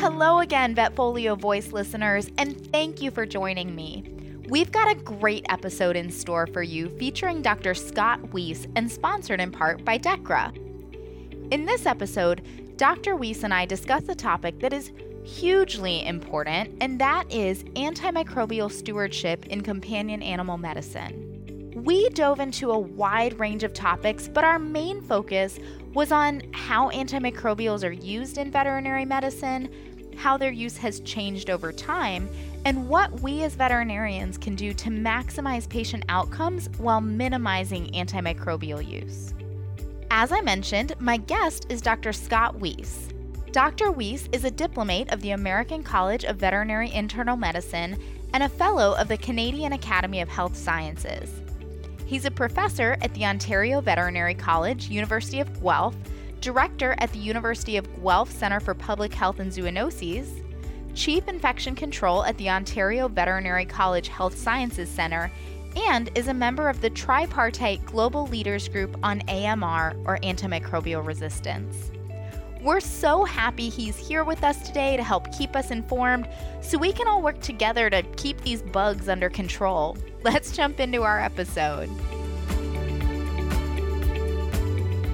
Hello again, Vetfolio Voice listeners, and thank you for joining me. We've got a great episode in store for you featuring Dr. Scott Weese and sponsored in part by Dechra. In this episode, Dr. Weese and I discuss a topic that is hugely important, and that is antimicrobial stewardship in companion animal medicine. We dove into a wide range of topics, but our main focus was on how antimicrobials are used in veterinary medicine, how their use has changed over time, and what we as veterinarians can do to maximize patient outcomes while minimizing antimicrobial use. As I mentioned, my guest is Dr. Scott Weese. Dr. Weese is a diplomate of the American College of Veterinary Internal Medicine and a fellow of the Canadian Academy of Health Sciences. He's a professor at the Ontario Veterinary College, University of Guelph, director at the University of Guelph Center for Public Health and Zoonoses, chief infection control at the Ontario Veterinary College Health Sciences Center, and is a member of the tripartite Global Leaders Group on AMR or antimicrobial resistance. We're so happy he's here with us today to help keep us informed so we can all work together to keep these bugs under control. Let's jump into our episode.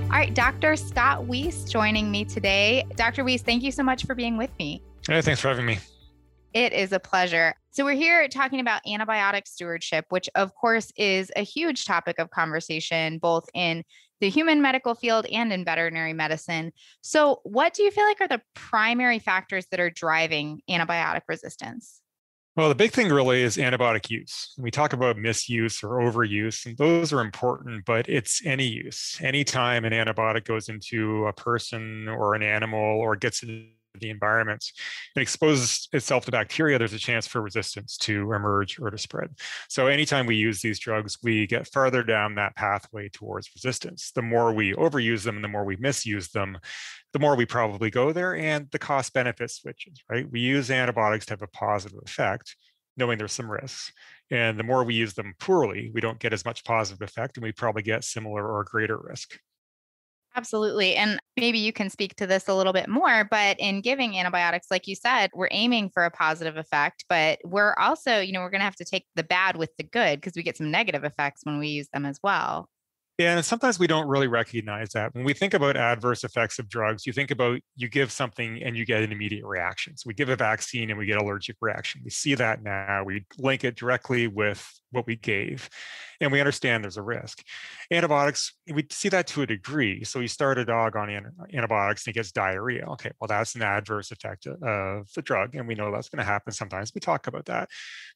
All right, Dr. Scott Weese joining me today. Dr. Weese, thank you so much for being with me. Hey, thanks for having me. It is a pleasure. So, we're here talking about antibiotic stewardship, which, of course, is a huge topic of conversation both in the human medical field and in veterinary medicine. So, what do you feel like are the primary factors that are driving antibiotic resistance? Well, the big thing really is antibiotic use. We talk about misuse or overuse, and those are important, but it's any use. Anytime an antibiotic goes into a person or an animal or gets into the environment and exposes itself to bacteria, there's a chance for resistance to emerge or to spread. So anytime we use these drugs, we get farther down that pathway towards resistance. The more we overuse them and the more we misuse them, the more we probably go there and the cost benefit switches, right? We use antibiotics to have a positive effect, knowing there's some risks. And the more we use them poorly, we don't get as much positive effect and we probably get similar or greater risk. Absolutely. And maybe you can speak to this a little bit more, but in giving antibiotics, like you said, we're aiming for a positive effect, but we're also, you know, we're going to have to take the bad with the good because we get some negative effects when we use them as well. Yeah, and sometimes we don't really recognize that. When we think about adverse effects of drugs, you think about you give something and you get an immediate reaction. So we give a vaccine and we get allergic reaction. We see that now. We link it directly with what we gave and we understand there's a risk. Antibiotics, we see that to a degree. So you start a dog on antibiotics and he gets diarrhea. Okay, well, that's an adverse effect of the drug. And we know that's going to happen sometimes. We talk about that,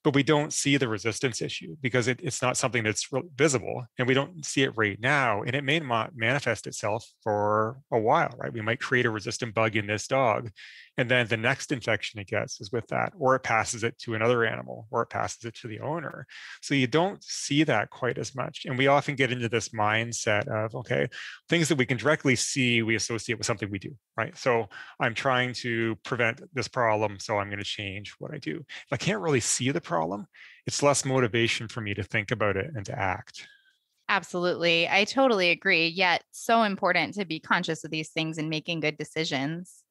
but we don't see the resistance issue because it, it's not something that's visible and we don't see it right now. And it may not manifest itself for a while, right? We might create a resistant bug in this dog and then the next infection it gets is with that or it passes it to another animal or it passes it to the owner so you don't see that quite as much and we often get into this mindset of okay things that we can directly see we associate with something we do right so i'm trying to prevent this problem so i'm going to change what i do if i can't really see the problem it's less motivation for me to think about it and to act Absolutely. I totally agree. Yet, so important to be conscious of these things and making good decisions.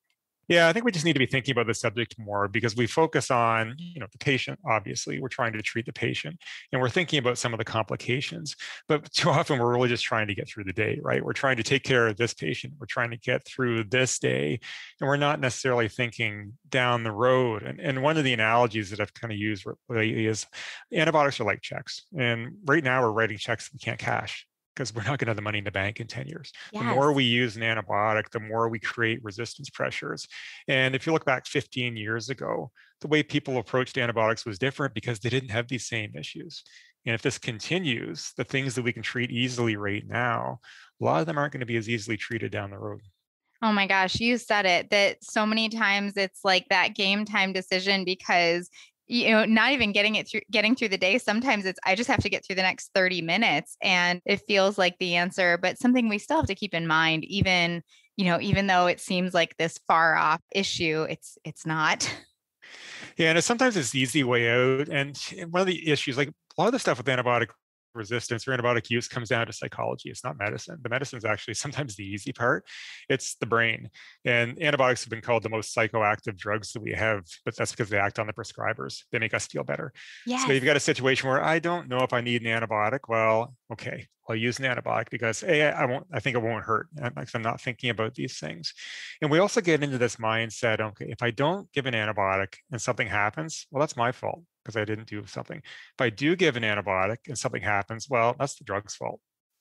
Yeah, I think we just need to be thinking about the subject more because we focus on, you know, the patient. Obviously, we're trying to treat the patient, and we're thinking about some of the complications. But too often, we're really just trying to get through the day, right? We're trying to take care of this patient. We're trying to get through this day, and we're not necessarily thinking down the road. And and one of the analogies that I've kind of used lately is antibiotics are like checks, and right now we're writing checks we can't cash because we're not going to have the money in the bank in 10 years. Yes. The more we use an antibiotic, the more we create resistance pressures. And if you look back 15 years ago, the way people approached antibiotics was different because they didn't have these same issues. And if this continues, the things that we can treat easily right now, a lot of them aren't going to be as easily treated down the road. Oh my gosh, you said it that so many times it's like that game time decision because you know not even getting it through getting through the day sometimes it's i just have to get through the next 30 minutes and it feels like the answer but something we still have to keep in mind even you know even though it seems like this far off issue it's it's not. Yeah and sometimes it's the easy way out and one of the issues like a lot of the stuff with antibiotic resistance or antibiotic use comes down to psychology. It's not medicine. The medicine is actually sometimes the easy part. It's the brain. And antibiotics have been called the most psychoactive drugs that we have, but that's because they act on the prescribers. They make us feel better. Yes. So you've got a situation where I don't know if I need an antibiotic. Well, okay, I'll use an antibiotic because a I won't. I think it won't hurt I'm not thinking about these things. And we also get into this mindset. Okay, if I don't give an antibiotic and something happens, well, that's my fault because I didn't do something. If I do give an antibiotic and something happens, well, that's the drug's fault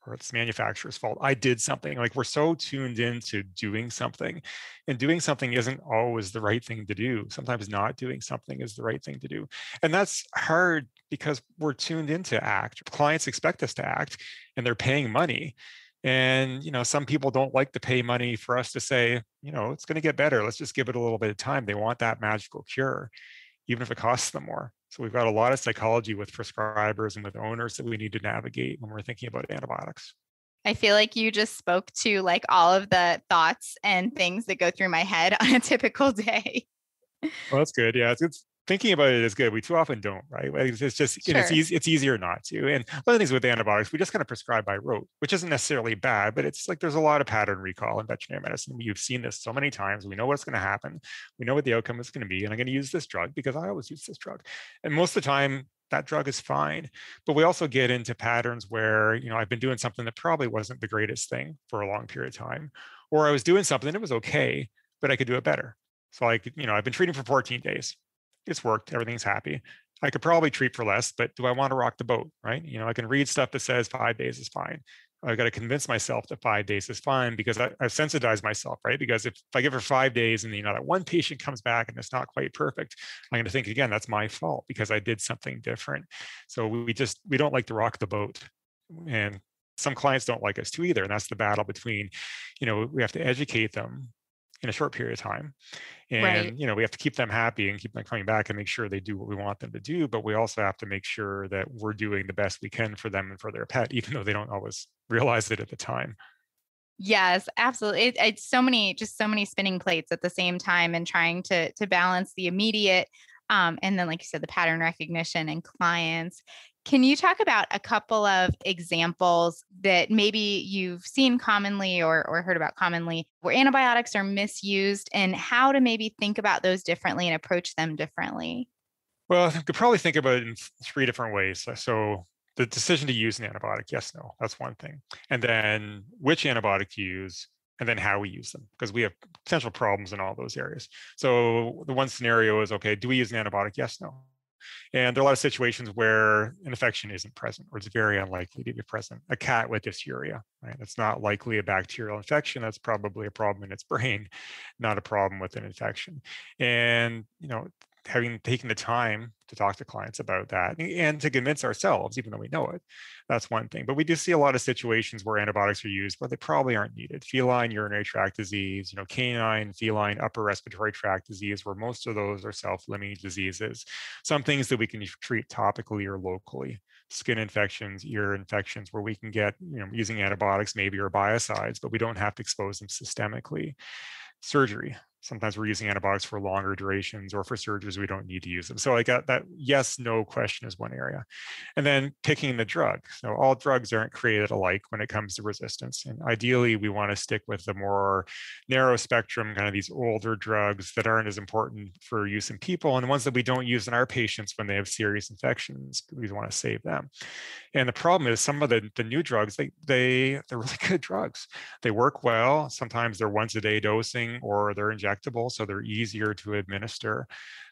or it's the manufacturer's fault. I did something. Like we're so tuned into doing something, and doing something isn't always the right thing to do. Sometimes not doing something is the right thing to do. And that's hard because we're tuned into act. Clients expect us to act and they're paying money. And you know, some people don't like to pay money for us to say, you know, it's going to get better. Let's just give it a little bit of time. They want that magical cure, even if it costs them more. So we've got a lot of psychology with prescribers and with owners that we need to navigate when we're thinking about antibiotics. I feel like you just spoke to like all of the thoughts and things that go through my head on a typical day. Well, that's good. Yeah, it's, it's thinking about it is good. We too often don't, right? It's just sure. it's easy, it's easier not to. And one of the things with antibiotics, we just kind of prescribe by rote, which isn't necessarily bad, but it's like there's a lot of pattern recall in veterinary medicine. You've seen this so many times. We know what's going to happen. We know what the outcome is going to be, and I'm going to use this drug because I always use this drug. And most of the time, that drug is fine. But we also get into patterns where, you know, I've been doing something that probably wasn't the greatest thing for a long period of time, or I was doing something that was okay, but I could do it better. So like, you know, I've been treating for 14 days it's worked, everything's happy. I could probably treat for less, but do I want to rock the boat? Right. You know, I can read stuff that says five days is fine. I got to convince myself that five days is fine because I, have sensitized myself, right? Because if, if I give her five days and you know that one patient comes back and it's not quite perfect, I'm going to think again that's my fault because I did something different. So we just we don't like to rock the boat, and some clients don't like us too either. And that's the battle between, you know, we have to educate them in a short period of time and right. you know we have to keep them happy and keep them coming back and make sure they do what we want them to do but we also have to make sure that we're doing the best we can for them and for their pet even though they don't always realize it at the time yes absolutely it, it's so many just so many spinning plates at the same time and trying to to balance the immediate um, and then like you said the pattern recognition and clients can you talk about a couple of examples that maybe you've seen commonly or, or heard about commonly where antibiotics are misused and how to maybe think about those differently and approach them differently? Well, I could probably think about it in three different ways. So, the decision to use an antibiotic, yes, no, that's one thing. And then which antibiotic to use, and then how we use them, because we have potential problems in all those areas. So, the one scenario is okay, do we use an antibiotic? Yes, no. And there are a lot of situations where an infection isn't present or it's very unlikely to be present. A cat with dysuria, right? That's not likely a bacterial infection. That's probably a problem in its brain, not a problem with an infection. And, you know, having taken the time to talk to clients about that and to convince ourselves, even though we know it. That's one thing. But we do see a lot of situations where antibiotics are used, but they probably aren't needed. Feline urinary tract disease, you know, canine, feline upper respiratory tract disease, where most of those are self-limiting diseases. Some things that we can treat topically or locally. Skin infections, ear infections, where we can get, you know, using antibiotics maybe or biocides, but we don't have to expose them systemically surgery sometimes we're using antibiotics for longer durations or for surgeries we don't need to use them. So i got that yes no question is one area. And then picking the drug. So all drugs aren't created alike when it comes to resistance and ideally we want to stick with the more narrow spectrum kind of these older drugs that aren't as important for use in people and the ones that we don't use in our patients when they have serious infections. We want to save them. And the problem is some of the, the new drugs they they they're really good drugs. They work well. Sometimes they're once a day dosing or they're injected injectable, so they're easier to administer.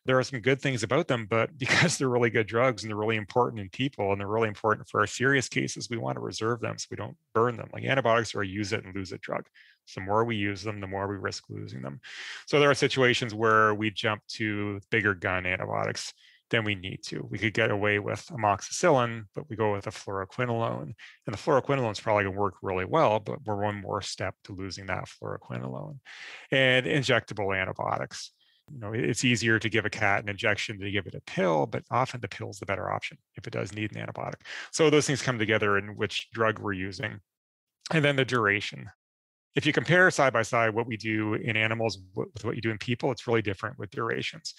There are some good things about them, but because they're really good drugs and they're really important in people and they're really important for our serious cases, we want to reserve them so we don't burn them. Like antibiotics are a use it and lose it drug. So the more we use them, the more we risk losing them. So there are situations where we jump to bigger gun antibiotics than we need to. We could get away with amoxicillin, but we go with a fluoroquinolone. And the fluoroquinolone is probably going to work really well, but we're one more step to losing that fluoroquinolone. And injectable antibiotics. You know, it's easier to give a cat an injection than to give it a pill, but often the pill is the better option if it does need an antibiotic. So those things come together in which drug we're using. And then the duration if you compare side by side what we do in animals with what you do in people, it's really different with durations.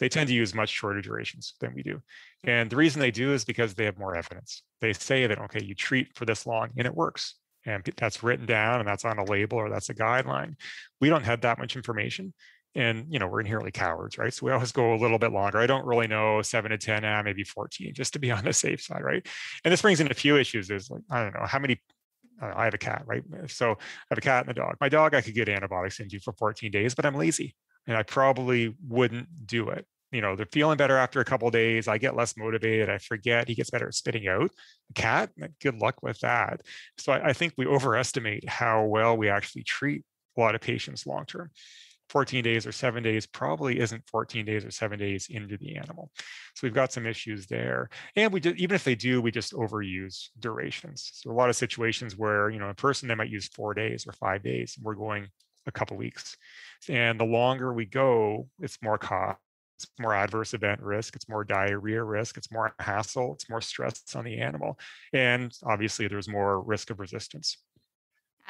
They tend to use much shorter durations than we do. And the reason they do is because they have more evidence. They say that, okay, you treat for this long and it works. And that's written down and that's on a label or that's a guideline. We don't have that much information and you know we're inherently cowards right so we always go a little bit longer i don't really know 7 to 10 ah, maybe 14 just to be on the safe side right and this brings in a few issues is like i don't know how many Uh, I have a cat, right? Uh, so I have a cat and a dog. My dog, I could get antibiotics into for 14 days, but I'm lazy and I probably wouldn't do it. You know, they're feeling better after a couple days. I get less motivated. I forget. He gets better at spitting out. A cat, eh, good luck with that. So I, I think we overestimate how well we actually treat a lot of patients long term. 14 days or seven days probably isn't 14 days or seven days into the animal. So we've got some issues there. And we just, even if they do, we just overuse durations. So a lot of situations where, you know, a person, they might use four days or five days, and we're going a couple weeks. And the longer we go, it's more cost, it's more adverse event risk, it's more diarrhea risk, it's more hassle, it's more stress on the animal. And obviously there's more risk of resistance.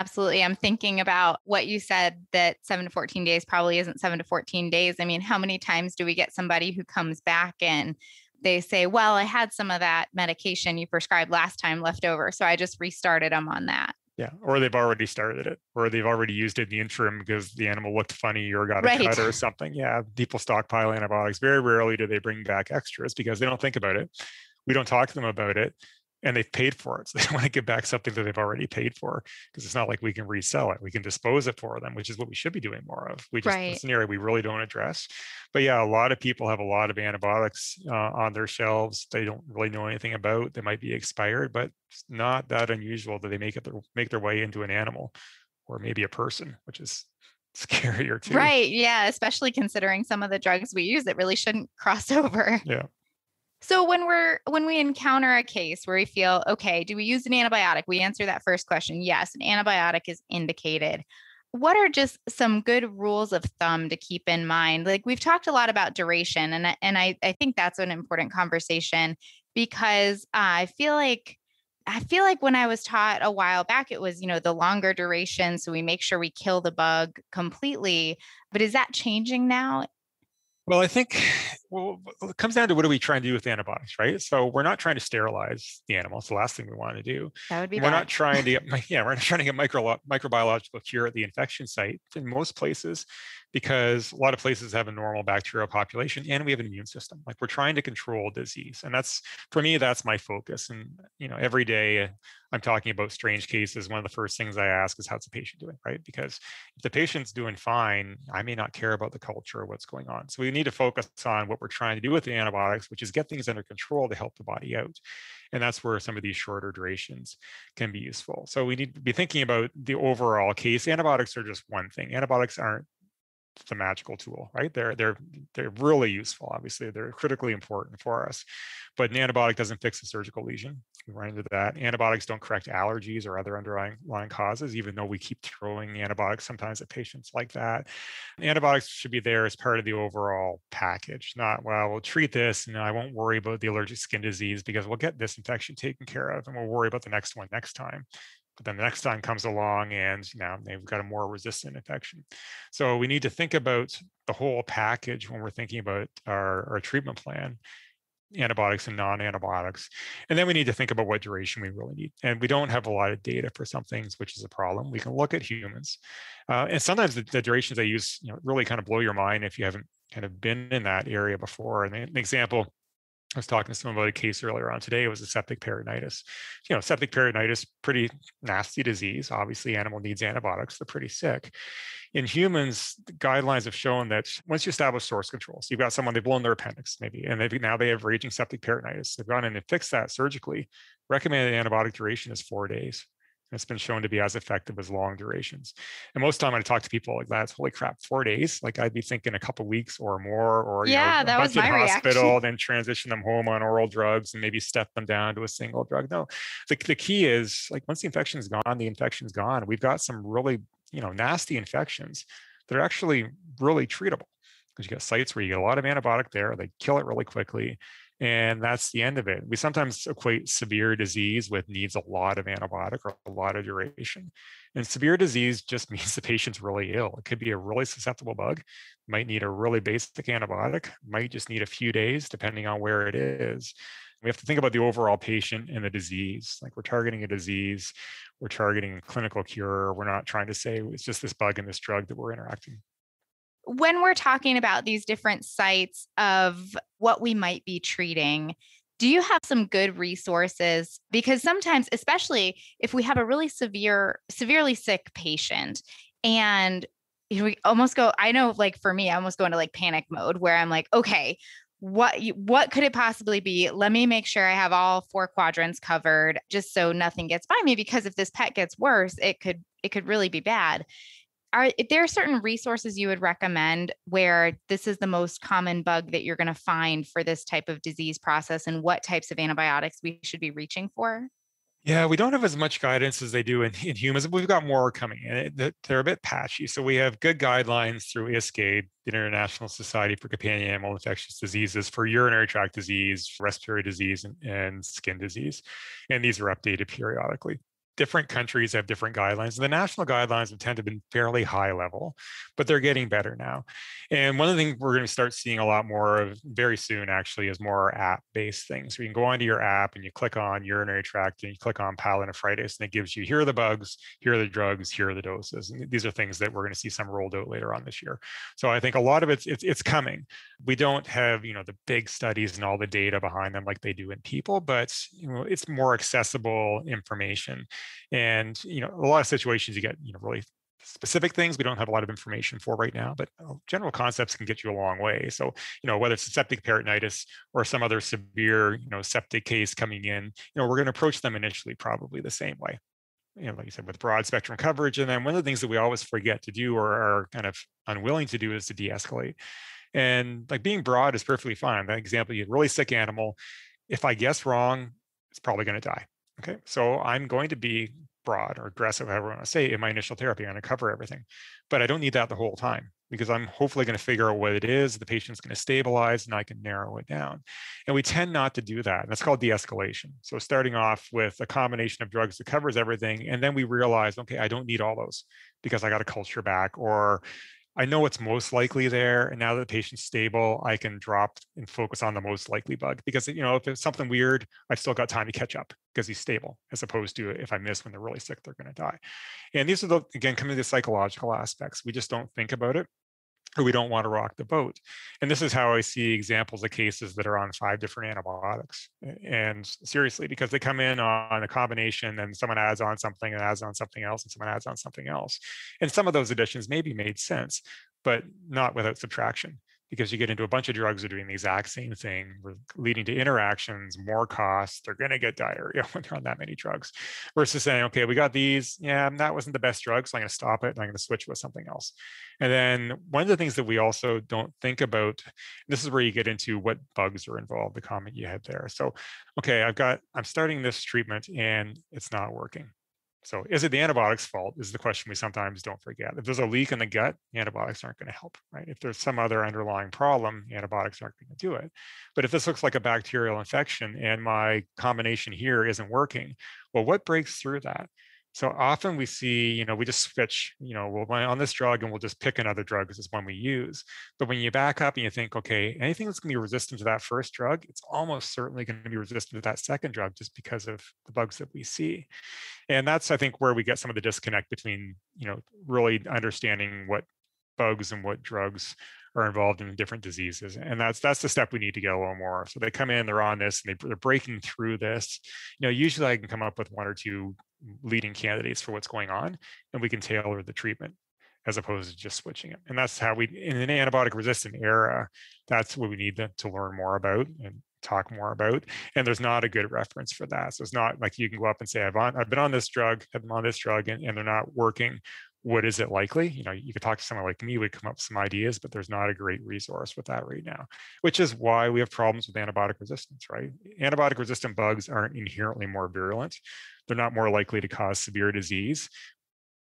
Absolutely. I'm thinking about what you said that seven to 14 days probably isn't seven to 14 days. I mean, how many times do we get somebody who comes back and they say, Well, I had some of that medication you prescribed last time left over. So I just restarted them on that. Yeah. Or they've already started it, or they've already used it in the interim because the animal looked funny or got a right. cut or something. Yeah. People stockpile antibiotics. Very rarely do they bring back extras because they don't think about it. We don't talk to them about it and they've paid for it. So they don't want to give back something that they've already paid for because it's not like we can resell it. We can dispose it for them, which is what we should be doing more of. We just, right. it's an area we really don't address. But yeah, a lot of people have a lot of antibiotics uh, on their shelves. They don't really know anything about. They might be expired, but it's not that unusual that they make it their, make their way into an animal or maybe a person, which is scarier too. Right. Yeah. Especially considering some of the drugs we use, that really shouldn't cross over. Yeah. So when we're when we encounter a case where we feel okay, do we use an antibiotic? We answer that first question. Yes, an antibiotic is indicated. What are just some good rules of thumb to keep in mind? Like we've talked a lot about duration and and I I think that's an important conversation because uh, I feel like I feel like when I was taught a while back, it was, you know, the longer duration. So we make sure we kill the bug completely. But is that changing now? Well, I think well, it comes down to what are we trying to do with antibiotics, right? So we're not trying to sterilize the animal. It's the last thing we want to do. That would be. We're bad. not trying to get yeah, we're not trying to get micro, microbiological cure at the infection site in most places because a lot of places have a normal bacterial population and we have an immune system. Like we're trying to control disease. And that's for me, that's my focus. And you know, every day uh, I'm talking about strange cases. One of the first things I ask is how's the patient doing, right? Because if the patient's doing fine, I may not care about the culture or what's going on. So we need to focus on what we're trying to do with the antibiotics, which is get things under control to help the body out. And that's where some of these shorter durations can be useful. So we need to be thinking about the overall case. Antibiotics are just one thing. Antibiotics aren't the magical tool, right? They're they're they're really useful. Obviously, they're critically important for us. But an antibiotic doesn't fix a surgical lesion. We run into that. Antibiotics don't correct allergies or other underlying causes, even though we keep throwing antibiotics sometimes at patients like that. Antibiotics should be there as part of the overall package, not well, we'll treat this and I won't worry about the allergic skin disease because we'll get this infection taken care of and we'll worry about the next one next time but then the next time comes along and now they've got a more resistant infection. So we need to think about the whole package when we're thinking about our, our treatment plan antibiotics and non-antibiotics and then we need to think about what duration we really need and we don't have a lot of data for some things which is a problem we can look at humans uh, and sometimes the, the, durations they use you know really kind of blow your mind if you haven't kind of been in that area before and an example I was talking to someone about a case earlier on today. It was a septic peritonitis. You know, septic peritonitis, pretty nasty disease. Obviously, animal needs antibiotics. They're pretty sick. In humans, guidelines have shown that once you establish source control, so you've got someone they've blown their appendix maybe, and they've now they have raging septic peritonitis. They've gone in and fixed that surgically. Recommended antibiotic duration is four days. It's been shown to be as effective as long durations. And most of the time when I talk to people like that's holy crap, four days. Like I'd be thinking a couple weeks or more, or yeah, know, that was my hospital, reaction. then transition them home on oral drugs and maybe step them down to a single drug. No, the, the key is like once the infection is gone, the infection's gone. We've got some really, you know, nasty infections that are actually really treatable. Because you got sites where you get a lot of antibiotic there, they kill it really quickly and that's the end of it. We sometimes equate severe disease with needs a lot of antibiotic or a lot of duration. And severe disease just means the patient's really ill. It could be a really susceptible bug, might need a really basic antibiotic, might just need a few days, depending on where it is. We have to think about the overall patient and the disease. Like we're targeting a disease, we're targeting a clinical cure. We're not trying to say it's just this bug and this drug that we're interacting when we're talking about these different sites of what we might be treating, do you have some good resources? Because sometimes especially if we have a really severe severely sick patient and we almost go i know like for me i almost go into like panic mode where i'm like okay what what could it possibly be? Let me make sure i have all four quadrants covered just so nothing gets by me because if this pet gets worse it could it could really be bad are eh, there certain resources you would recommend where this is the most common bug that you're going to find for this type of disease process and what types of antibiotics we should be reaching for yeah, we don't have as much guidance as they do in, in humans. We've got more coming in. Eh, they're a bit patchy. So we have good guidelines through ISCAID, the International Society for Companion Animal Infectious Diseases, for urinary tract disease, respiratory disease, and, and skin disease. And these are updated periodically different countries have different guidelines. And The national guidelines have tended to be fairly high level, but they're getting better now. And one of the things we're going to start seeing a lot more of very soon actually is more app-based things. So you can go onto your app and you click on urinary tract and you click on pyelonephritis and it gives you here are the bugs, here are the drugs, here are the doses. And these are things that we're going to see some rolled out later on this year. So I think a lot of it's it's, it's coming. We don't have you know the big studies and all the data behind them like they do in people, but you know it's more accessible information and you know, a lot of situations you get you know really specific things we don't have a lot of information for right now, but uh, general concepts can get you a long way. So, you know, whether it's septic peritonitis or some other severe, you know, septic case coming in, you know, we're going to approach them initially probably the same way. You know, like you said, with broad spectrum coverage. And then one of the things that we always forget to do or are kind of unwilling to do is to de-escalate. And like being broad is perfectly fine. That example, you had really sick animal. If I guess wrong, it's probably going to die. Okay, so I'm going to be broad or aggressive, however I want to say, in my initial therapy. I'm going to cover everything, but I don't need that the whole time because I'm hopefully going to figure out what it is. The patient's going to stabilize and I can narrow it down. And we tend not to do that. And that's called de escalation. So starting off with a combination of drugs that covers everything. And then we realize, okay, I don't need all those because I got a culture back or I know what's most likely there. And now that the patient's stable, I can drop and focus on the most likely bug because, you know, if it's something weird, I've still got time to catch up because he's stable, as opposed to if I miss when they're really sick, they're going to die. And these are the, again, coming to the psychological aspects. We just don't think about it or we don't want to rock the boat. And this is how I see examples of cases that are on five different antibiotics. And seriously, because they come in on a combination and someone adds on something and adds on something else and someone adds on something else. And some of those additions maybe made sense, but not without subtraction because you get into a bunch of drugs that are doing the exact same thing, leading to interactions, more costs. They're going to get diarrhea when they're on that many drugs, versus saying, okay, we got these. Yeah, that wasn't the best drug, so I'm going to stop it and I'm going to switch with something else. And then one of the things that we also don't think about, this is where you get into what bugs are involved. The comment you had there. So, okay, I've got, I'm starting this treatment and it's not working. So is it the antibiotics fault is the question we sometimes don't forget. If there's a leak in the gut, antibiotics aren't going to help, right? If there's some other underlying problem, antibiotics aren't going to do it. But if this looks like a bacterial infection and my combination here isn't working, well, what breaks through that? So often we see, you know, we just switch, you know, we'll on this drug and we'll just pick another drug because it's one we use. But when you back up and you think, okay, anything that's going to be resistant to that first drug, it's almost certainly going to be resistant to that second drug just because of the bugs that we see. And that's, I think, where we get some of the disconnect between, you know, really understanding what bugs and what drugs are involved in different diseases and that's that's the step we need to get a little more. So they come in they're on this and they, they're breaking through this. You know usually i can come up with one or two leading candidates for what's going on and we can tailor the treatment as opposed to just switching it. And that's how we in an antibiotic resistant era that's what we need to, to learn more about and talk more about and there's not a good reference for that. So it's not like you can go up and say i've on i've been on this drug i've been on this drug and, and they're not working what is it likely you know you could talk to someone like me we'd come up with some ideas but there's not a great resource with that right now which is why we have problems with antibiotic resistance right antibiotic resistant bugs aren't inherently more virulent they're not more likely to cause severe disease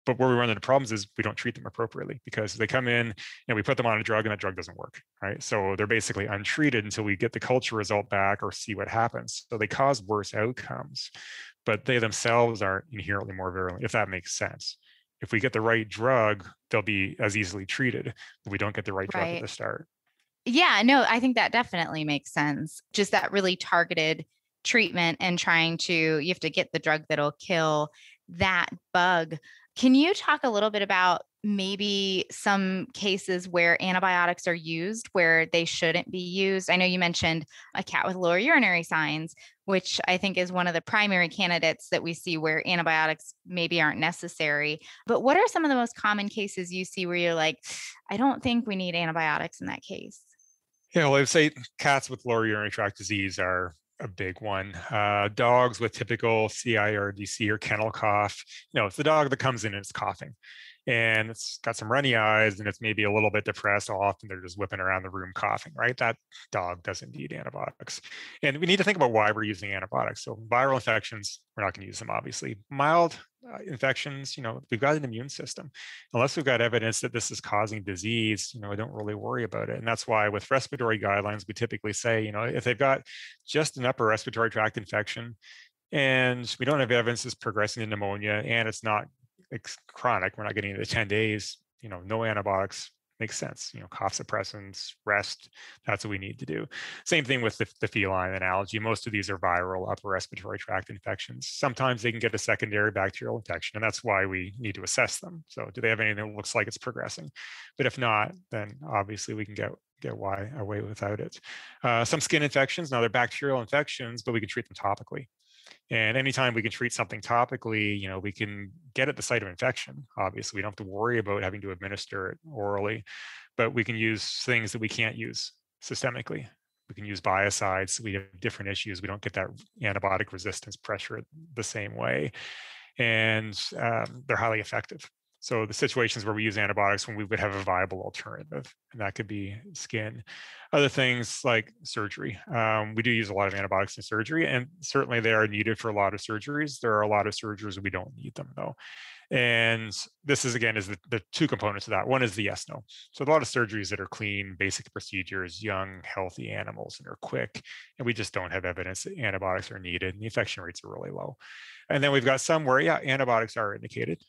but where we run into problems is we don't treat them appropriately because they come in and we put them on a drug and that drug doesn't work, right? So they're basically untreated until we get the culture result back or see what happens. So they cause worse outcomes, but they themselves aren't inherently more virulent, if that makes sense. If we get the right drug, they'll be as easily treated. If we don't get the right drug at the start. Yeah, no, I think that definitely makes sense. Just that really targeted treatment and trying to, you have to get the drug that'll kill that bug. Can you talk a little bit about maybe some cases where antibiotics are used where they shouldn't be used? I know you mentioned a cat with lower urinary signs, which I think is one of the primary candidates that we see where antibiotics maybe aren't necessary. But what are some of the most common cases you see where you're like, I don't think we need antibiotics in that case? Yeah, well, I would say cats with lower urinary tract disease are a big one. Uh, dogs with typical CIRDC or kennel cough. You know, it's the dog that comes in and it's coughing and it's got some runny eyes and it's maybe a little bit depressed. Often they're just whipping around the room coughing, right? That dog doesn't need antibiotics. And we need to think about why we're using antibiotics. So viral infections, we're not going to use them, obviously. Mild uh, infections, you know, we've got an immune system. Unless we've got evidence that this is causing disease, you know, I don't really worry about it. And that's why with respiratory guidelines, we typically say, you know, if they've got just an upper respiratory tract infection, and we don't have evidence it's progressing to pneumonia and it's not it's chronic, we're not getting into 10 days, you know, no antibiotics makes sense. You know, cough suppressants, rest, that's what we need to do. Same thing with the, the feline analogy. Most of these are viral upper respiratory tract infections. Sometimes they can get a secondary bacterial infection, and that's why we need to assess them. So do they have anything that looks like it's progressing? But if not, then obviously we can get get why away without it. Uh, some skin infections, now they're bacterial infections, but we can treat them topically. And anytime we can treat something topically, you know, we can get at the site of infection. Obviously, we don't have to worry about having to administer it orally, but we can use things that we can't use systemically. We can use biocides. We have different issues. We don't get that antibiotic resistance pressure the same way. And um, they're highly effective. So the situations where we use antibiotics when we would have a viable alternative, and that could be skin. Other things like surgery. Um, we do use a lot of antibiotics in surgery, and certainly they are needed for a lot of surgeries. There are a lot of surgeries we don't need them though. And this is again is the, the two components of that. One is the yes no. So a lot of surgeries that are clean, basic procedures, young, healthy animals, and are quick, and we just don't have evidence that antibiotics are needed, and the infection rates are really low. And then we've got some where yeah, antibiotics are indicated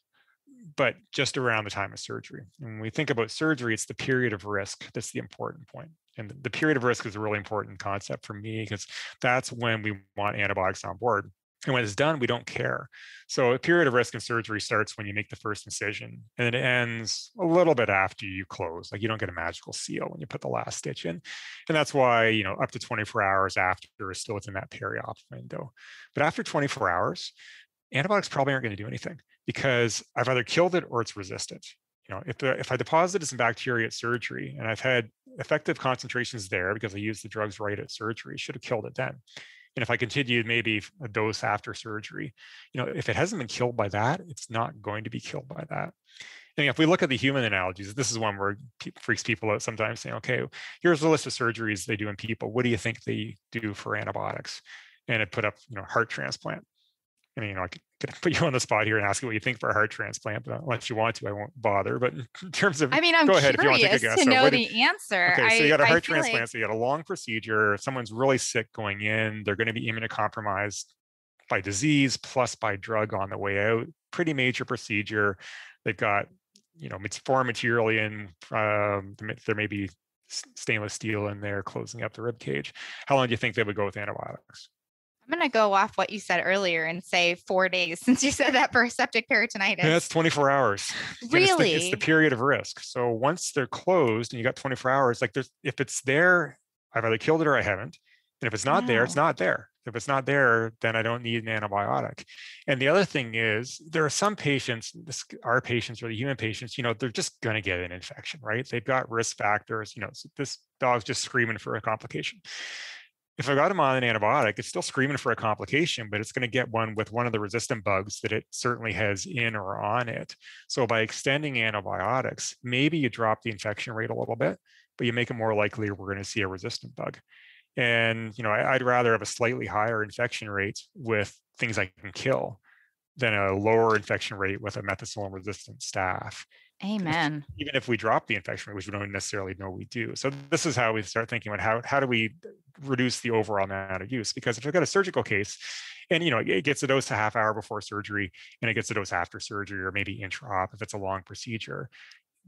but just around the time of surgery. And when we think about surgery, it's the period of risk that's the important point. And the period of risk is a really important concept for me because that's when we want antibiotics on board. And when it's done, we don't care. So a period of risk in surgery starts when you make the first incision and it ends a little bit after you close. Like you don't get a magical seal when you put the last stitch in. And that's why, you know, up to 24 hours after is still within that peri-op window. But after 24 hours, antibiotics probably aren't going to do anything because I've either killed it or it's resistant. You know, if if I deposited some bacteria at surgery and I've had effective concentrations there because I used the drugs right at surgery, should have killed it then. And if I continued maybe a dose after surgery, you know, if it hasn't been killed by that, it's not going to be killed by that. And if we look at the human analogies, this is one where freaks people out sometimes saying, okay, here's a list of surgeries they do in people. What do you think they do for antibiotics? And it put up, you know, heart transplant. And you know, I could, could put you on the spot here and ask you what you think for a heart transplant, but unless you want to, I won't bother. But in terms of, I mean, I'm go ahead if you want to take a guess. to so know the answer. Okay, so you got a heart transplant, like... so you got a long procedure. If someone's really sick going in, they're going to be immunocompromised by disease plus by drug on the way out. Pretty major procedure. They've got, you know, it's foreign material in. Um, there may be stainless steel in there closing up the rib cage. How long do you think they would go with antibiotics? I'm going to go off what you said earlier and say four days since you said that for septic peritonitis. Yeah, that's 24 hours. Really? It's the, it's the, period of risk. So once they're closed and you got 24 hours, like there's, if it's there, I've either killed it or I haven't. And if it's not there, it's not there. If it's not there, then I don't need an antibiotic. And the other thing is, there are some patients, this, our patients or the human patients, you know, they're just going to get an infection, right? They've got risk factors. You know, this dog's just screaming for a complication if I got him on an antibiotic, it's still screaming for a complication, but it's going to get one with one of the resistant bugs that it certainly has in or on it. So by extending antibiotics, maybe you drop the infection rate a little bit, but you make it more likely we're going to see a resistant bug. And you know, I, would rather have a slightly higher infection rate with things I can kill than a lower infection rate with a methicillin resistant staph. Amen. Even if we drop the infection rate, which we don't necessarily know we do. So this is how we start thinking about how, how do we reduce the overall amount of use? Because if you've got a surgical case and you know it gets a dose a half hour before surgery and it gets a dose after surgery or maybe intra-op if it's a long procedure,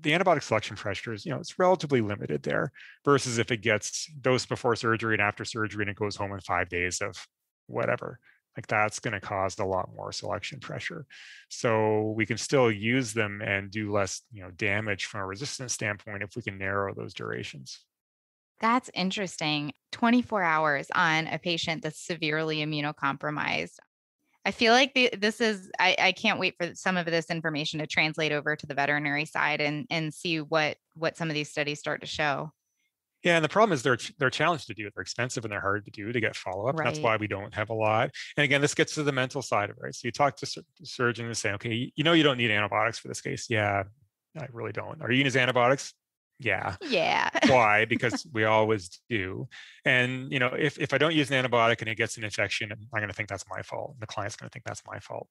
the antibiotic selection pressure is, you know, it's relatively limited there versus if it gets dosed before surgery and after surgery and it goes home in five days of whatever like that's going to cause a lot more selection pressure. So we can still use them and do less, you know, damage from a resistance standpoint if we can narrow those durations. That's interesting. 24 hours on a patient that's severely immunocompromised. I feel like the, this is, I, I can't wait for some of this information to translate over to the veterinary side and, and see what, what some of these studies start to show. Yeah, and the problem is they're they're challenged to do. They're expensive and they're hard to do to get follow up. Right. That's why we don't have a lot. And again, this gets to the mental side of it, right? So you talk to surgeons and say, okay, you know, you don't need antibiotics for this case. Yeah, I really don't. Are you using antibiotics? Yeah. Yeah. Why? Because we always do. And you know if, if i don't use an antibiotic and it gets an infection i'm going to think that's my fault. The client's going to think that's my fault.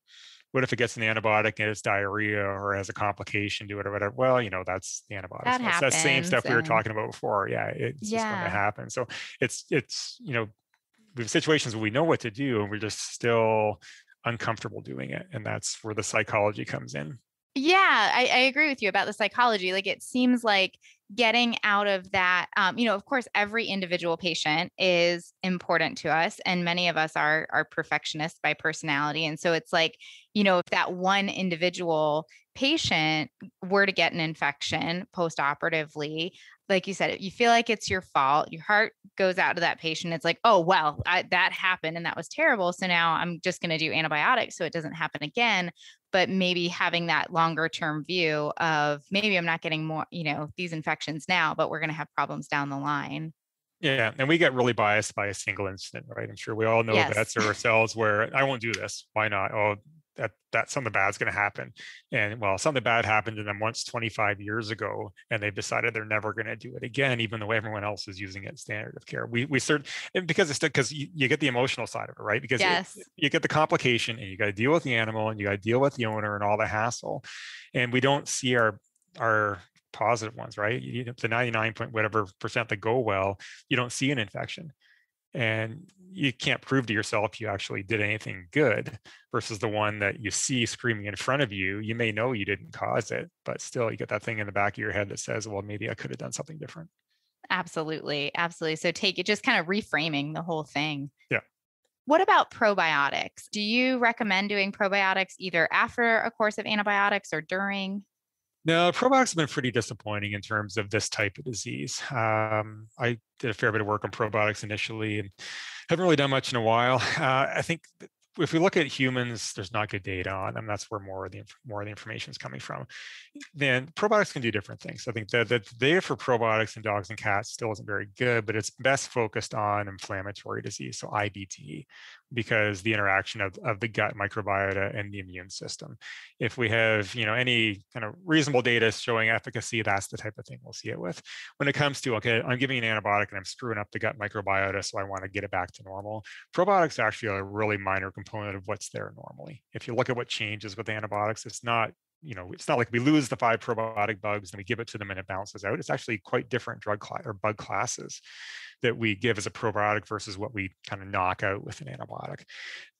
What if it gets an antibiotic and it's diarrhea or has a complication to it or whatever? Well you know that's the antibiotic that that's that same stuff we were talking about before. Yeah it's yeah. just going to happen. So it's it's you know we have situations where we know what to do and we're just still uncomfortable doing it. And that's where the psychology comes in. Yeah, I, I, agree with you about the psychology. Like it seems like getting out of that, um, you know, of course, every individual patient is important to us, and many of us are are perfectionists by personality, and so it's like, you know, if that one individual patient were to get an infection post-operatively, like you said, you feel like it's your fault. Your heart goes out to that patient. It's like, oh well, I, that happened and that was terrible. So now I'm just going to do antibiotics so it doesn't happen again but maybe having that longer term view of maybe I'm not getting more, you know, these infections now, but we're going to have problems down the line. Yeah, and we get really biased by a single incident, right? I'm sure we all know yes. vets ourselves where I won't do this. Why not? Oh, that that something bad's going to happen. And well something bad happened to them once 25 years ago and they've decided they're never going to do it again even though everyone else is using it standard of care. We we cert because it's because you, you, get the emotional side of it right? Because yes. it, you get the complication and you got to deal with the animal and you got to deal with the owner and all the hassle. And we don't see our our positive ones right? You, the 99 point whatever percent that go well you don't see an infection and you can't prove to yourself you actually did anything good versus the one that you see screaming in front of you you may know you didn't cause it but still you get that thing in the back of your head that says well maybe i could have done something different. Absolutely absolutely so take it just kind of reframing the whole thing. Yeah. What about probiotics? Do you recommend doing probiotics either after a course of antibiotics or during no, probiotics have been pretty disappointing in terms of this type of disease. Um, I did a fair bit of work on probiotics initially and haven't really done much in a while. Uh, I think if we look at humans, there's not good data on them. That's where more of the more of the information is coming from. Then probiotics can do different things. I think that the data for probiotics in dogs and cats still isn't very good, but it's best focused on inflammatory disease, so IBD, because the interaction of, of the gut microbiota and the immune system. If we have you know any kind of reasonable data showing efficacy, that's the type of thing we'll see it with. When it comes to okay, I'm giving an antibiotic and I'm screwing up the gut microbiota, so I want to get it back to normal. Probiotics are actually a really minor component of what's there normally. If you look at what changes with antibiotics, it's not you know, it's not like we lose the five probiotic bugs and we give it to them and it bounces out. It's actually quite different drug class or bug classes that we give as a probiotic versus what we kind of knock out with an antibiotic.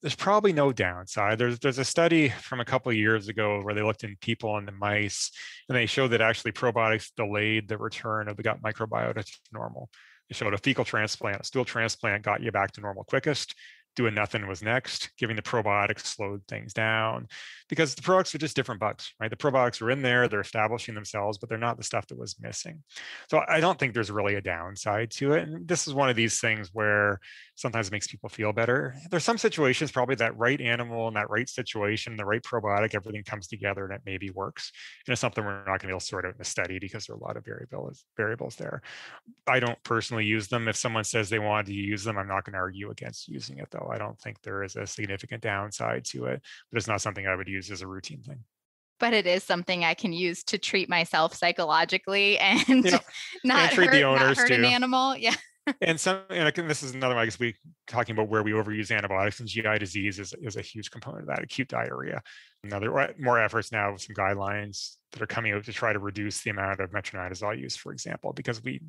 There's probably no downside. There's there's a study from a couple of years ago where they looked in people and the mice, and they showed that actually probiotics delayed the return of the gut microbiota to normal. They showed a fecal transplant, a stool transplant got you back to normal quickest doing nothing was next. Giving the probiotics slowed things down because the probiotics are just different bugs, right? The probiotics are in there, they're establishing themselves, but they're not the stuff that was missing. So I don't think there's really a downside to it. And this is one of these things where sometimes it makes people feel better. There's some situations, probably that right animal and that right situation, the right probiotic, everything comes together and it maybe works. And it's something we're not going to be able to sort out in a study because there are a lot of variables variables there. I don't personally use them. If someone says they wanted to use them, I'm not going to argue against using it though. I don't think there is a significant downside to it, but it's not something I would use as a routine thing but it is something I can use to treat myself psychologically and yeah. not and treat hurt, the owners not hurt too. an animal. Yeah. and some, and again, this is another one, I guess we talking about where we overuse antibiotics and GI disease is, is a huge component of that acute diarrhea. Now there are more efforts now with some guidelines that are coming out to try to reduce the amount of metronidazole use, for example, because we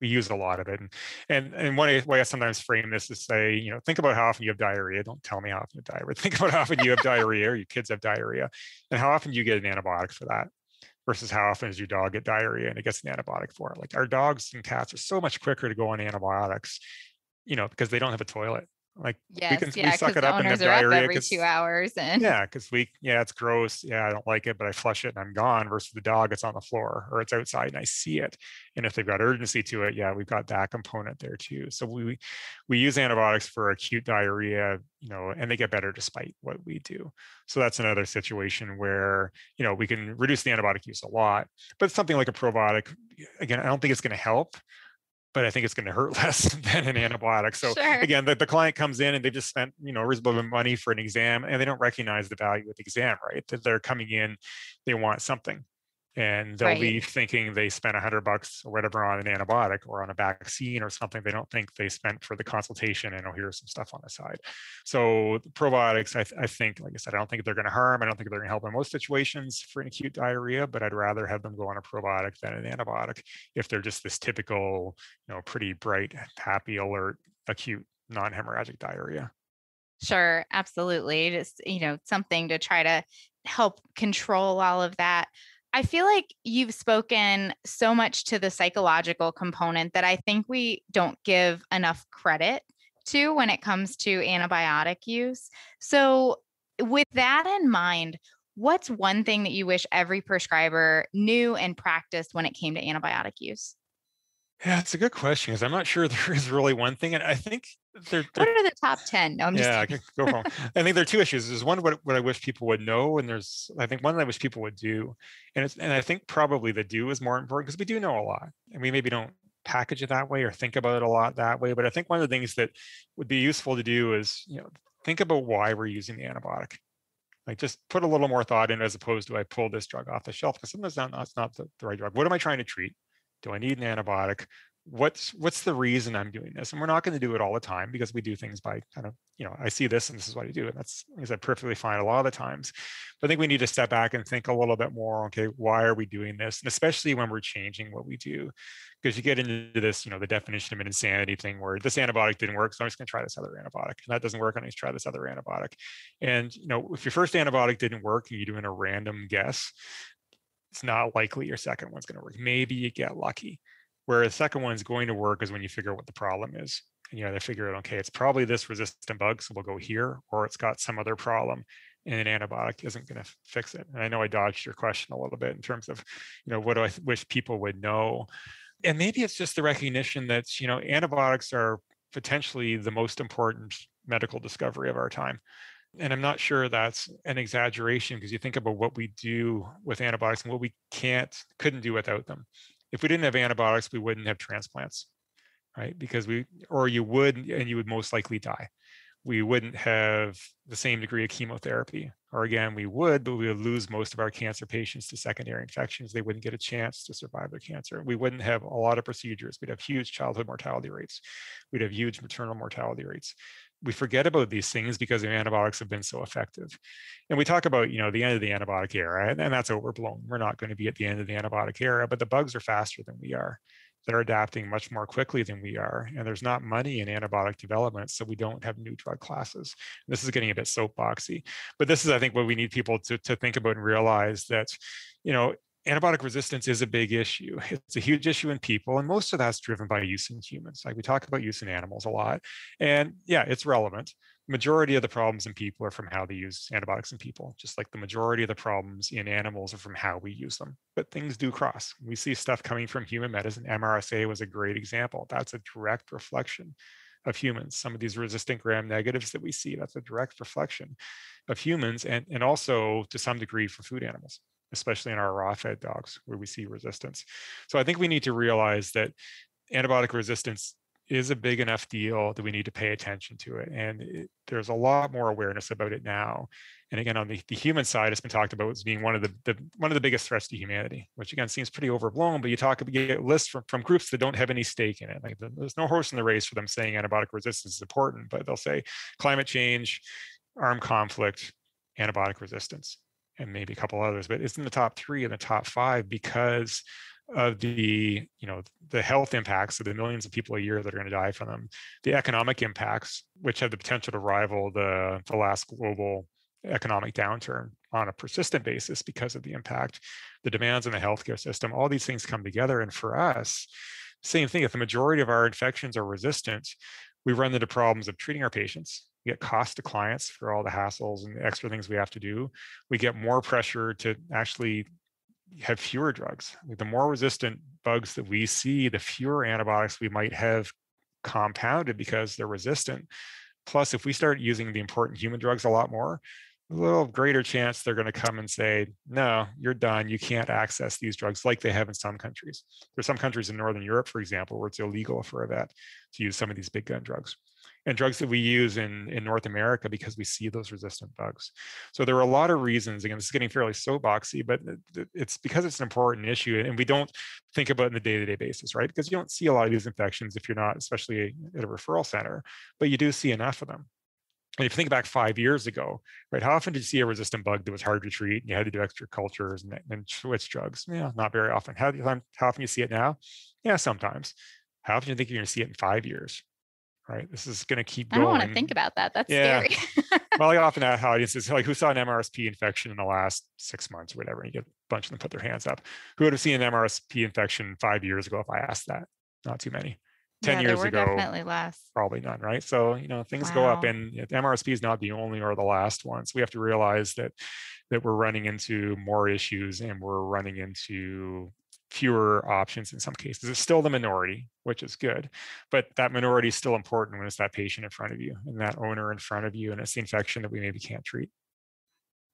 we use a lot of it. And and, and one way I sometimes frame this is say, you know, think about how often you have diarrhea. Don't tell me how often you have diarrhea. Think about how often you have diarrhea or your kids have diarrhea and how often you get an antibiotic for that versus how often does your dog get diarrhea and it gets an antibiotic for it. Like our dogs and cats are so much quicker to go on antibiotics, you know, because they don't have a toilet. Like yes, we can yeah, we suck it up and have diarrhea every two hours. And yeah, because we yeah, it's gross. Yeah, I don't like it, but I flush it and I'm gone. Versus the dog, it's on the floor or it's outside and I see it. And if they've got urgency to it, yeah, we've got that component there too. So we we use antibiotics for acute diarrhea, you know, and they get better despite what we do. So that's another situation where you know we can reduce the antibiotic use a lot, but something like a probiotic, again, I don't think it's going to help but I think it's going to hurt less than an antibiotic. So sure. again, the, the client comes in and they just spent, you know, a reasonable amount of money for an exam and they don't recognize the value of the exam, right? That they're coming in, they want something and they'll right. be thinking they spent a hundred bucks or whatever on an antibiotic or on a vaccine or something they don't think they spent for the consultation and oh here's some stuff on the side so probiotics I, th- I think like i said i don't think they're going to harm i don't think they're going to help in most situations for an acute diarrhea but i'd rather have them go on a probiotic than an antibiotic if they're just this typical you know pretty bright happy alert acute non-hemorrhagic diarrhea Sure, absolutely. Just, you know, something to try to help control all of that. I feel like you've spoken so much to the psychological component that I think we don't give enough credit to when it comes to antibiotic use. So, with that in mind, what's one thing that you wish every prescriber knew and practiced when it came to antibiotic use? Yeah, it's a good question because I'm not sure there is really one thing. And I think there, what are the top 10 no, I'm yeah just go home i think there are two issues. There's one what, what i wish people would know and there's i think one that i wish people would do and it's and i think probably the do is more important because we do know a lot and we maybe don't package it that way or think about it a lot that way but i think one of the things that would be useful to do is you know think about why we're using the antibiotic. Like just put a little more thought in as opposed to i pull this drug off the shelf because sometimes that's not, that's not the, the right drug. What am i trying to treat? Do i need an antibiotic what's what's the reason i'm doing this? And we're not going to do it all the time because we do things by kind of you know i see this and this is what i do. And that's like i said perfectly fine a lot of the times. But i think we need to step back and think a little bit more okay why are we doing this? And especially when we're changing what we do. Because you get into this you know the definition of an insanity thing where this antibiotic didn't work so i'm just going to try this other antibiotic. And that doesn't work i'm going to try this other antibiotic. And you know if your first antibiotic didn't work and you're doing a random guess it's not likely your second one's going to work. Maybe you get lucky where the second one is going to work is when you figure out what the problem is. And you know, they figure out, okay, it's probably this resistant bug, so we'll go here, or it's got some other problem and an antibiotic isn't going to fix it. And I know I dodged your question a little bit in terms of, you know, what do I wish people would know? And maybe it's just the recognition that, you know, antibiotics are potentially the most important medical discovery of our time. And I'm not sure that's an exaggeration because you think about what we do with antibiotics and what we can't, couldn't do without them if we didn't have antibiotics, we wouldn't have transplants, right? Because we, or you would, and you would most likely die. We wouldn't have the same degree of chemotherapy. Or again, we would, but we would lose most of our cancer patients to secondary infections. They wouldn't get a chance to survive their cancer. We wouldn't have a lot of procedures. We'd have huge childhood mortality rates. We'd have huge maternal mortality rates we forget about these things because the antibiotics have been so effective. And we talk about, you know, the end of the antibiotic era, and, that's overblown. We're not going to be at the end of the antibiotic era, but the bugs are faster than we are. They're adapting much more quickly than we are. And there's not money in antibiotic development, so we don't have new drug classes. This is getting a bit soapboxy. But this is, I think, what we need people to, to think about and realize that, you know, antibiotic resistance is a big issue. It's a huge issue in people, and most of that's driven by use in humans. Like we talk about use in animals a lot, and yeah, it's relevant. Majority of the problems in people are from how they use antibiotics in people, just like the majority of the problems in animals are from how we use them. But things do cross. We see stuff coming from human medicine. MRSA was a great example. That's a direct reflection of humans. Some of these resistant gram negatives that we see, that's a direct reflection of humans and, and also to some degree for food animals especially in our raw fed dogs where we see resistance. So I think we need to realize that antibiotic resistance is a big enough deal that we need to pay attention to it. And it, there's a lot more awareness about it now. And again, on the, the human side, it's been talked about as being one of the, the one of the biggest threats to humanity, which again seems pretty overblown. But you talk about you get lists from, from groups that don't have any stake in it. Like there's no horse in the race for them saying antibiotic resistance is important, but they'll say climate change, armed conflict, antibiotic resistance, and maybe a couple others. But it's in the top three and the top five because of the you know the health impacts of the millions of people a year that are going to die from them the economic impacts which have the potential to rival the the last global economic downturn on a persistent basis because of the impact the demands on the healthcare system all these things come together. And for us same thing if the majority of our infections are resistant we run into problems of treating our patients. We get cost to clients for all the hassles and extra things we have to do. We get more pressure to actually have fewer drugs. The more resistant bugs that we see, the fewer antibiotics we might have compounded because they're resistant. Plus, if we start using the important human drugs a lot more, a little greater chance they're going to come and say, no, you're done. You can't access these drugs like they have in some countries. There's some countries in Northern Europe, for example, where it's illegal for a vet to use some of these big gun drugs and drugs that we use in, in North America because we see those resistant bugs. So there are a lot of reasons. Again, this is getting fairly soapboxy, but it's because it's an important issue and we don't think about it in the day-to-day basis, right? Because you don't see a lot of these infections if you're not, especially at a referral center, but you do see enough of them. And if you think back five years ago, right, how often did you see a resistant bug that was hard to treat and you had to do extra cultures and, and switch drugs? Yeah, not very often. How, how often you see it now? Yeah, sometimes. How often do you think you're going to see it in five years? Right? This is going to keep going. I don't want to think about that. That's yeah. scary. well, I often ask audiences, like, who saw an MRSP infection in the last six months or whatever? And you get a bunch of them put their hands up. Who would have seen an MRSP infection five years ago if I asked that? Not too many. 10 yeah, years ago, definitely less. Probably none, right? So, you know, things wow. go up and MRSP is not the only or the last one. So we have to realize that that we're running into more issues and we're running into fewer options in some cases. It's still the minority, which is good, but that minority is still important when it's that patient in front of you and that owner in front of you, and it's the infection that we maybe can't treat.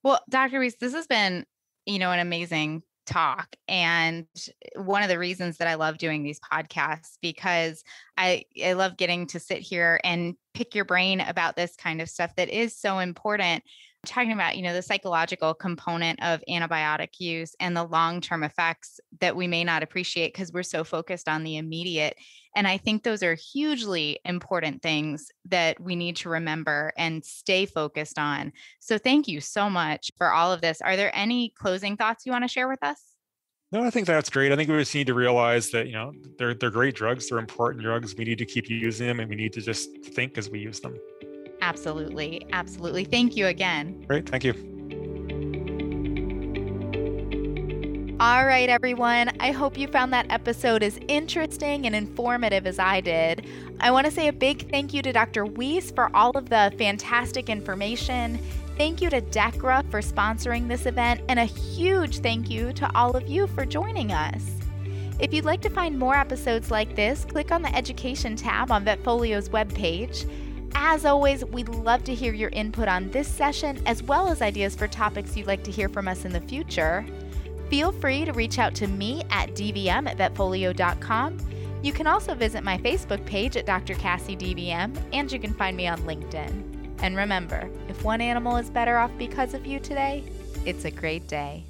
Well, Dr. Weese, this has been, you know, an amazing talk and one of the reasons that I love doing these podcasts because I I love getting to sit here and pick your brain about this kind of stuff that is so important talking about you know the psychological component of antibiotic use and the long-term effects that we may not appreciate because we're so focused on the immediate and i think those are hugely important things that we need to remember and stay focused on so thank you so much for all of this are there any closing thoughts you want to share with us no, I think that's great. I think we just need to realize that, you know, they're they're great drugs, they're important drugs. We need to keep using them and we need to just think as we use them. Absolutely. Absolutely. Thank you again. Great. Thank you. All right, everyone. I hope you found that episode as interesting and informative as I did. I want to say a big thank you to Dr. Weese for all of the fantastic information. Thank you to Dechra for sponsoring this event, and a huge thank you to all of you for joining us. If you'd like to find more episodes like this, click on the Education tab on Vetfolio's webpage. As always, we'd love to hear your input on this session as well as ideas for topics you'd like to hear from us in the future. Feel free to reach out to me at dvm at vetfolio.com. You can also visit my Facebook page at Dr. Cassie DVM, and you can find me on LinkedIn. And remember, if one animal is better off because of you today, it's a great day.